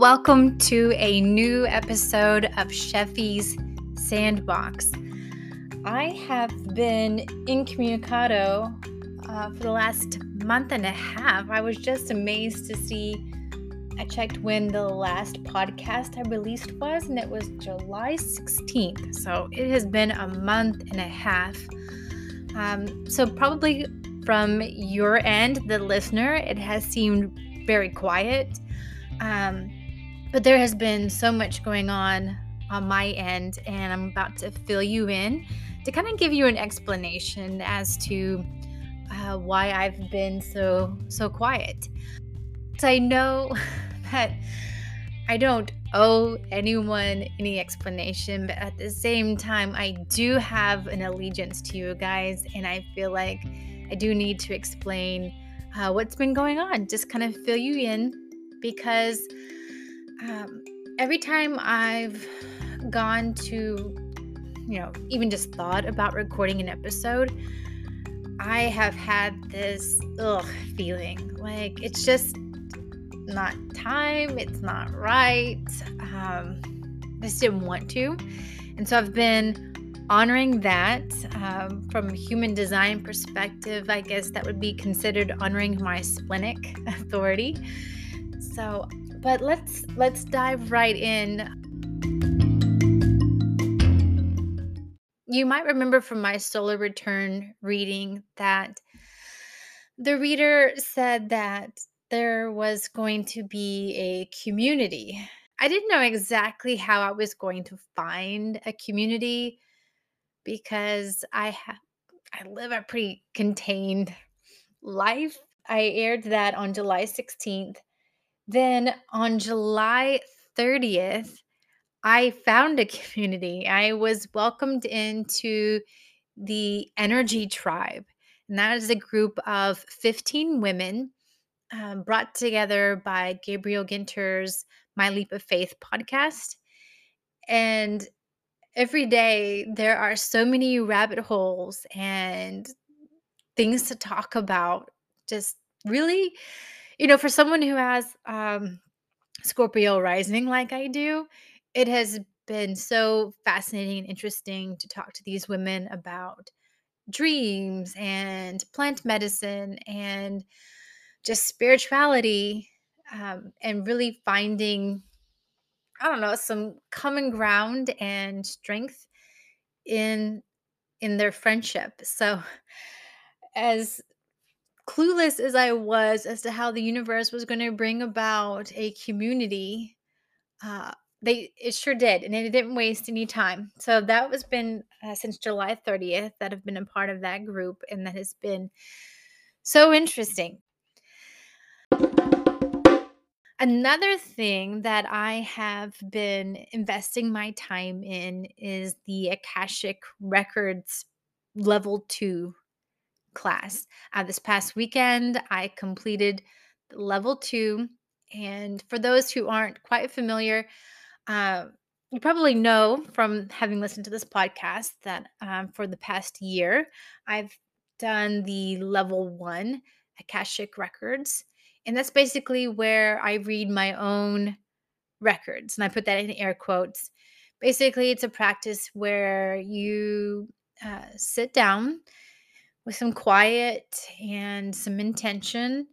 Welcome to a new episode of Sheffy's Sandbox. I have been incommunicado uh, for the last month and a half. I was just amazed to see. I checked when the last podcast I released was, and it was July 16th. So it has been a month and a half. Um, so, probably from your end, the listener, it has seemed very quiet. Um, but there has been so much going on on my end, and I'm about to fill you in to kind of give you an explanation as to uh, why I've been so so quiet. So I know that I don't owe anyone any explanation, but at the same time, I do have an allegiance to you guys, and I feel like I do need to explain uh, what's been going on, just kind of fill you in because um, every time I've gone to, you know, even just thought about recording an episode, I have had this ugh feeling like it's just not time, it's not right. Um, I just didn't want to. And so I've been honoring that um, from human design perspective. I guess that would be considered honoring my splenic authority. So, but let's let's dive right in. You might remember from my solar return reading that the reader said that there was going to be a community. I didn't know exactly how I was going to find a community because I have I live a pretty contained life. I aired that on July 16th then on July 30th, I found a community. I was welcomed into the Energy Tribe. And that is a group of 15 women um, brought together by Gabriel Ginter's My Leap of Faith podcast. And every day there are so many rabbit holes and things to talk about. Just really you know, for someone who has um, Scorpio rising like I do, it has been so fascinating and interesting to talk to these women about dreams and plant medicine and just spirituality um, and really finding i don't know some common ground and strength in in their friendship. So as clueless as I was as to how the universe was going to bring about a community, uh, they it sure did, and it didn't waste any time. So that was been uh, since July 30th that have been a part of that group, and that has been so interesting. Another thing that I have been investing my time in is the Akashic Records level two class. Uh, this past weekend, I completed level two. And for those who aren't quite familiar, uh, you probably know from having listened to this podcast that um, for the past year, I've done the level one Akashic records. And that's basically where I read my own records. And I put that in air quotes. Basically, it's a practice where you uh, sit down with some quiet and some intention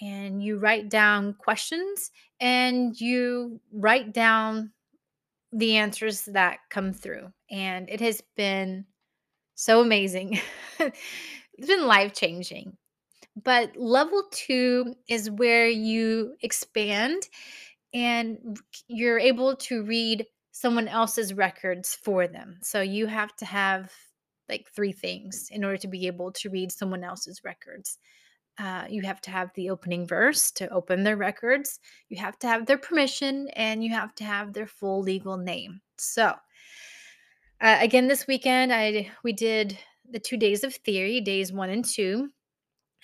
and you write down questions and you write down the answers that come through and it has been so amazing. It's been life changing but level 2 is where you expand and you're able to read someone else's records for them. So you have to have like three things in order to be able to read someone else's records. Uh, you have to have the opening verse to open their records. You have to have their permission, and you have to have their full legal name. So, uh, again, this weekend, I we did the two days of theory, days one and two,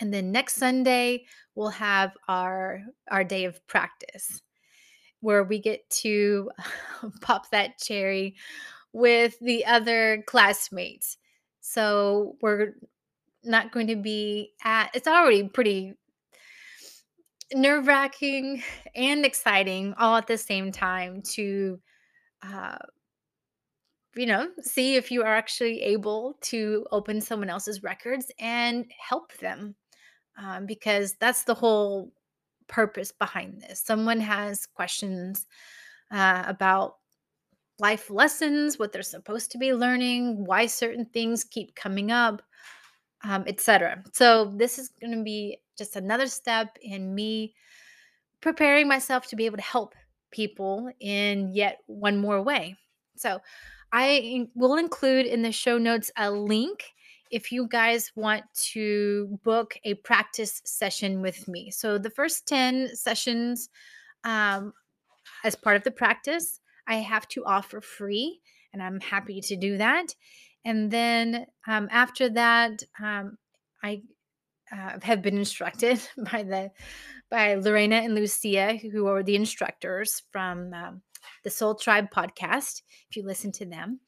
and then next Sunday we'll have our our day of practice, where we get to pop that cherry with the other classmates. So we're not going to be at it's already pretty nerve wracking and exciting all at the same time to, uh, you know, see if you are actually able to open someone else's records and help them. Um, because that's the whole purpose behind this. Someone has questions uh, about life lessons, what they're supposed to be learning, why certain things keep coming up, um, etc. So this is going to be just another step in me preparing myself to be able to help people in yet one more way. So I will include in the show notes a link if you guys want to book a practice session with me. So the first 10 sessions um, as part of the practice, I have to offer free, and I'm happy to do that. And then um, after that, um, I uh, have been instructed by the by Lorena and Lucia, who are the instructors from um, the Soul Tribe podcast. If you listen to them,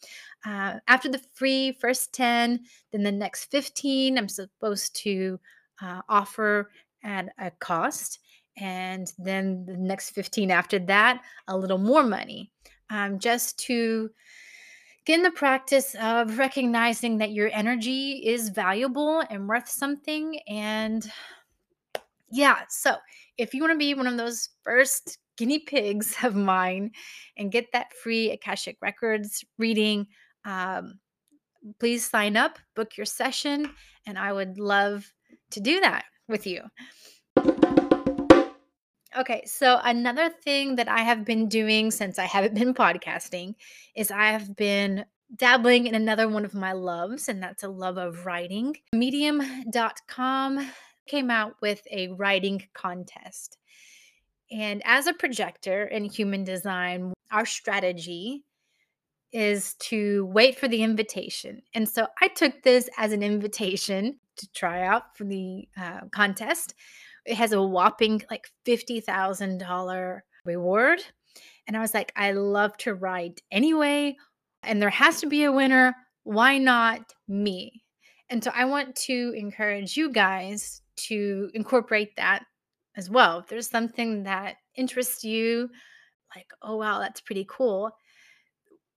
uh, after the free first ten, then the next fifteen, I'm supposed to uh, offer at a cost, and then the next fifteen after that, a little more money, um, just to get in the practice of recognizing that your energy is valuable and worth something and yeah so if you want to be one of those first guinea pigs of mine and get that free akashic records reading um, please sign up book your session and i would love to do that with you Okay, so another thing that I have been doing since I haven't been podcasting is I have been dabbling in another one of my loves, and that's a love of writing. Medium.com came out with a writing contest. And as a projector in human design, our strategy is to wait for the invitation. And so I took this as an invitation to try out for the uh, contest it has a whopping like $50,000 reward. And I was like, I love to write anyway, and there has to be a winner. Why not me? And so I want to encourage you guys to incorporate that as well. If there's something that interests you, like, oh, wow, that's pretty cool,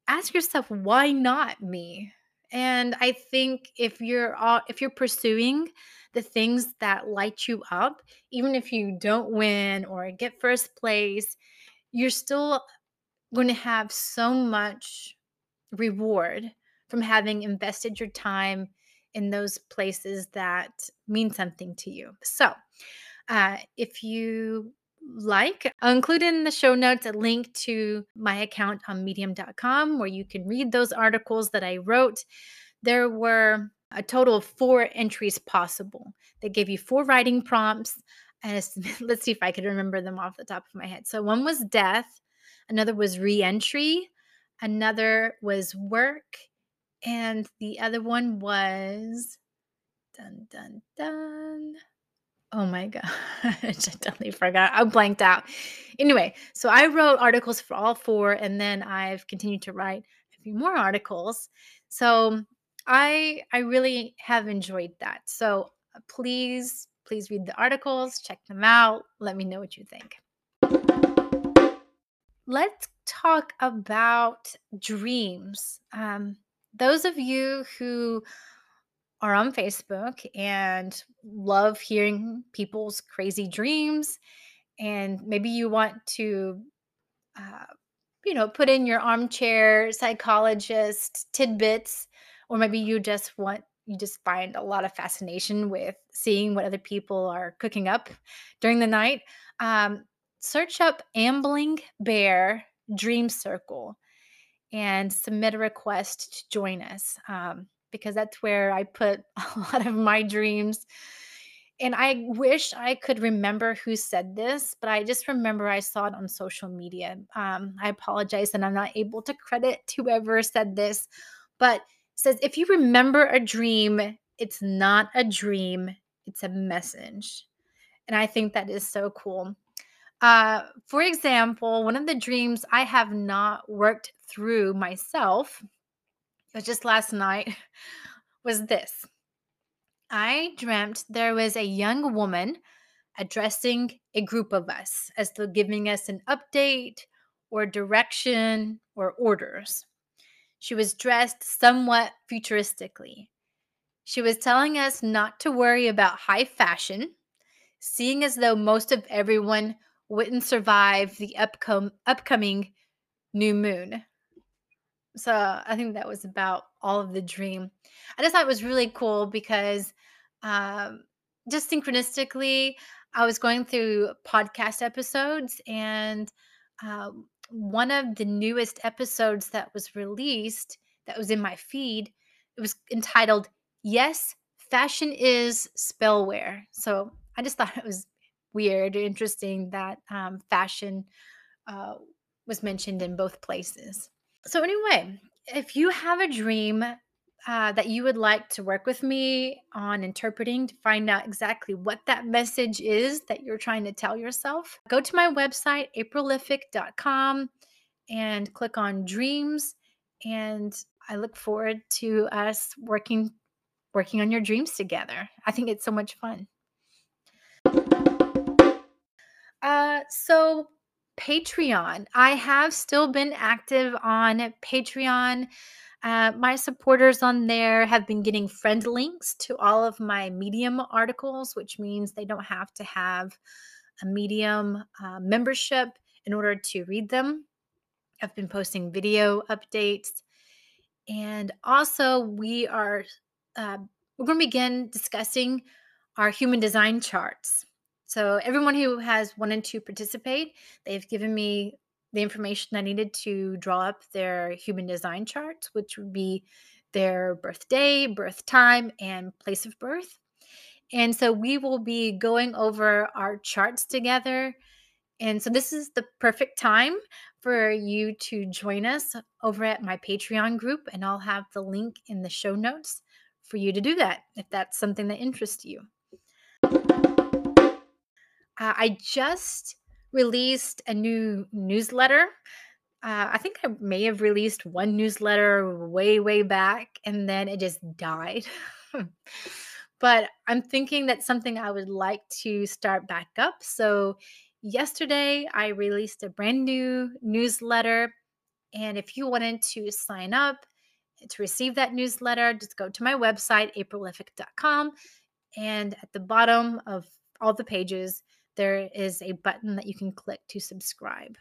ask yourself, why not me? And I think if you're all, if you're pursuing the things that light you up, even if you don't win or get first place, you're still going to have so much reward from having invested your time in those places that mean something to you. So, uh, if you like, I'll include in the show notes a link to my account on medium.com where you can read those articles that I wrote. There were a total of four entries possible. They gave you four writing prompts. And let's see if I can remember them off the top of my head. So one was death, another was reentry, another was work, and the other one was dun dun dun. Oh my god, I totally forgot. I blanked out. Anyway, so I wrote articles for all four, and then I've continued to write a few more articles. So I I really have enjoyed that. So uh, please please read the articles, check them out, let me know what you think. Let's talk about dreams. Um, those of you who are on Facebook and love hearing people's crazy dreams, and maybe you want to, uh, you know, put in your armchair psychologist tidbits or maybe you just want you just find a lot of fascination with seeing what other people are cooking up during the night um, search up ambling bear dream circle and submit a request to join us um, because that's where i put a lot of my dreams and i wish i could remember who said this but i just remember i saw it on social media um, i apologize and i'm not able to credit whoever said this but says if you remember a dream, it's not a dream, it's a message. And I think that is so cool. Uh, for example, one of the dreams I have not worked through myself, was just last night, was this. I dreamt there was a young woman addressing a group of us as though giving us an update or direction or orders. She was dressed somewhat futuristically. She was telling us not to worry about high fashion, seeing as though most of everyone wouldn't survive the upcom- upcoming new moon. So I think that was about all of the dream. I just thought it was really cool because um, just synchronistically, I was going through podcast episodes, and um, one of the newest episodes that was released that was in my feed, it was entitled "Yes, Fashion is Spellware." So I just thought it was weird, interesting that um, fashion uh, was mentioned in both places. So, anyway, if you have a dream uh, that you would like to work with me on interpreting to find out exactly what that message is that you're trying to tell yourself, go to my website, apriliffic.com, and click on dreams. And I look forward to us working working on your dreams together. I think it's so much fun. Uh, so Patreon. I have still been active on Patreon. Uh, my supporters on there have been getting friend links to all of my Medium articles, which means they don't have to have a Medium uh, membership in order to read them. I've been posting video updates. And also, we are uh, we're going to begin discussing our human design charts. So everyone who has wanted to participate, they've given me the information I needed to draw up their human design charts, which would be their birthday, birth time, and place of birth. And so we will be going over our charts together. And so this is the perfect time for you to join us over at my Patreon group. And I'll have the link in the show notes for you to do that if that's something that interests you. Uh, I just released a new newsletter. Uh, I think I may have released one newsletter way, way back, and then it just died. but I'm thinking that's something I would like to start back up. So, yesterday I released a brand new newsletter. And if you wanted to sign up to receive that newsletter, just go to my website, aprilific.com. And at the bottom of all the pages, there is a button that you can click to subscribe.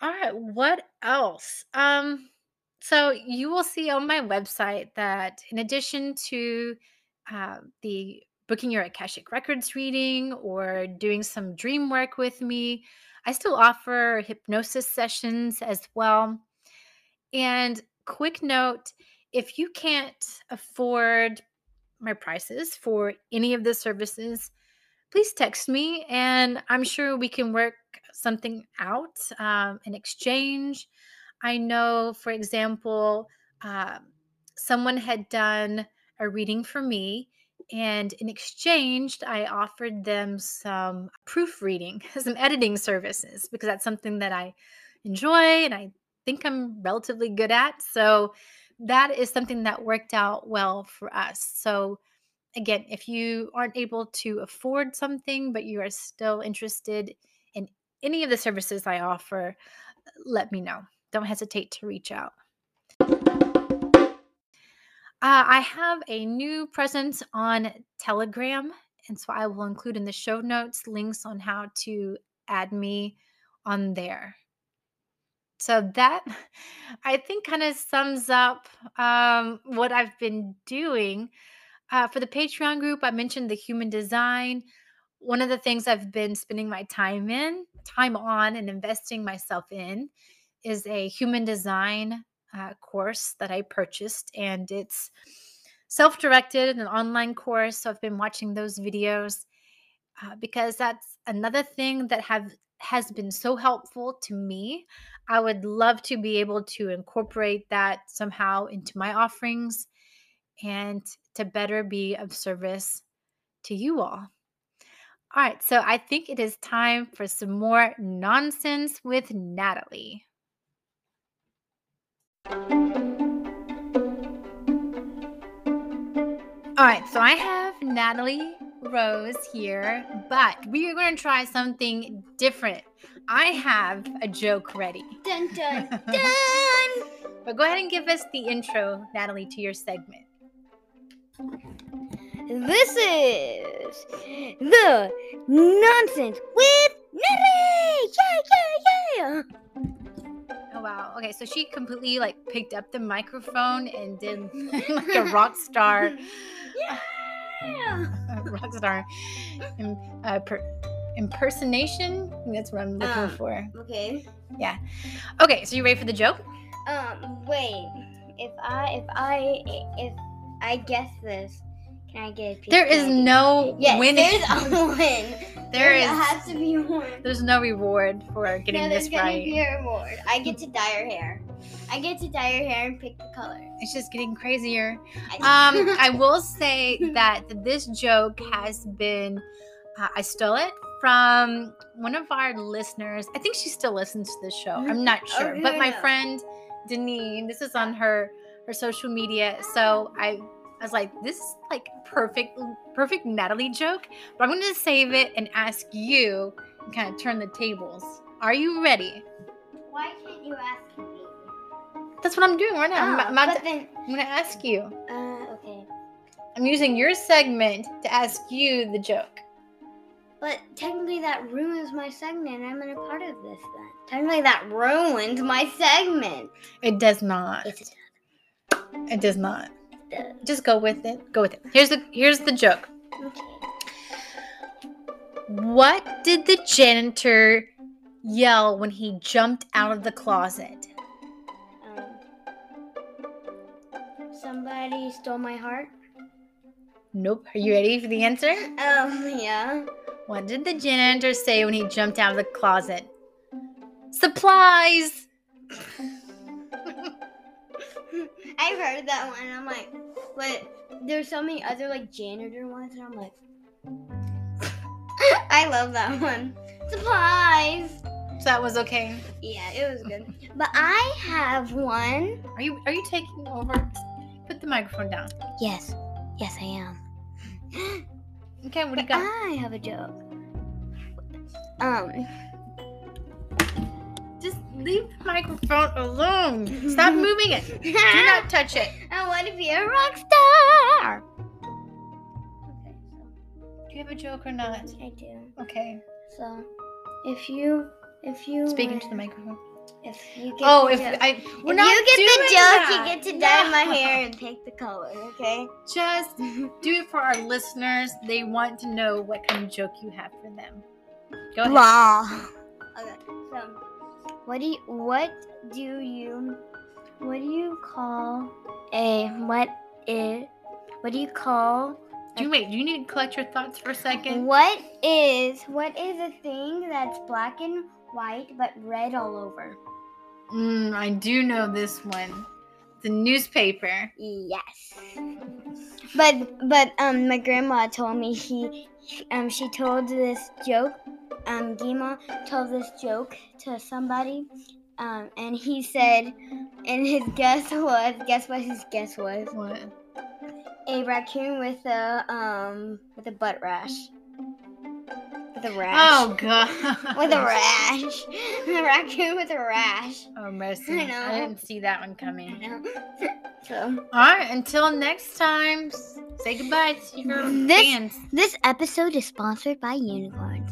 All right, what else? Um, so you will see on my website that in addition to uh, the booking your Akashic Records reading or doing some dream work with me, I still offer hypnosis sessions as well. And quick note if you can't afford my prices for any of the services, please text me and I'm sure we can work something out um, in exchange. I know, for example, uh, someone had done a reading for me, and in exchange, I offered them some proofreading, some editing services, because that's something that I enjoy and I think I'm relatively good at. So that is something that worked out well for us. So, again, if you aren't able to afford something, but you are still interested in any of the services I offer, let me know. Don't hesitate to reach out. Uh, I have a new presence on Telegram, and so I will include in the show notes links on how to add me on there. So that I think kind of sums up um, what I've been doing. Uh, for the Patreon group, I mentioned the human design. One of the things I've been spending my time in, time on, and investing myself in is a human design uh, course that I purchased, and it's self directed, an online course. So I've been watching those videos uh, because that's another thing that have has been so helpful to me. I would love to be able to incorporate that somehow into my offerings and to better be of service to you all. All right, so I think it is time for some more nonsense with Natalie. All right, so I have Natalie Rose here, but we are going to try something different. I have a joke ready. Dun dun dun. But go ahead and give us the intro, Natalie, to your segment. This is the nonsense with Nitty. Yeah, yeah, yeah. Oh wow. Okay, so she completely like picked up the microphone and did like a rock star, Yeah. rock star im- uh, per- impersonation. That's what I'm looking Um. for. Okay. Yeah. Okay, so you ready for the joke? Um. Wait. If I if I if I guess this, can I get a piece? There is Can I get- no Yes, win. there's a win. There is. has to be a win. There's no reward for getting no, there's this gonna right. be a reward. I get to dye her hair. I get to dye her hair and pick the color. It's just getting crazier. I- Um, I will say that this joke has been, uh, I stole it from one of our listeners. I think she still listens to the show. I'm not sure, but my friend Deneen, this is on her her social media. So I, I was like, this is like perfect, perfect Natalie joke. But I'm going to save it and ask you and kind of turn the tables. Are you ready? Why can't you ask me? That's what I'm doing right now. I'm, Oh, I'm about but to- then, I'm going to ask you. uh, okay. I'm using your segment to ask you the joke. But technically, that ruins my segment. I'm not a part of this then. Technically, that ruins my segment. It does not. Yes, it It does not. does. Just go with it. Go with it. Here's the here's the joke. Okay. What did the janitor yell when he jumped out of the closet? Um, somebody stole my heart. Nope. Are you ready for the answer? Um, yeah. What did the janitor say when he jumped out of the closet? Supplies. I've heard that one. And I'm like, but there's so many other like janitor ones, and I'm like, I love that one. Supplies. So that was okay. Yeah, it was good. But I have one. Are you are you taking over? Put the microphone down. Yes, yes, I am. Okay. What do you got? I have a joke. Um, Just leave the microphone alone. Stop moving it. Do not touch it. I want to be a rock star. Okay, Do you have a joke or not? I do. Okay. So, if you, if you Speaking to the microphone. If you get Oh, the if joke, I we're if not you get the joke, that. you get to dye my hair and pick the color. Okay. Just do it for our listeners. They want to know what kind of joke you have for them. Go ahead. Blah. Okay. So, what do you what do you what do you call a what is what do you call Do you wait? Do you need to collect your thoughts for a second? what is what is a thing that's black and white but red all over? Mm, I do know this one. The newspaper. Yes. But but um my grandma told me she um she told this joke um Gima told this joke to somebody um and he said and his guess was guess what his guess was What? a raccoon with a um with a butt rash Oh, with a rash Oh god. with a rash a raccoon with a rash Oh mercy. I know. I didn't see that one I coming. know so All right. Until next time. Say goodbye to your This- fans. This episode is sponsored by unicorns.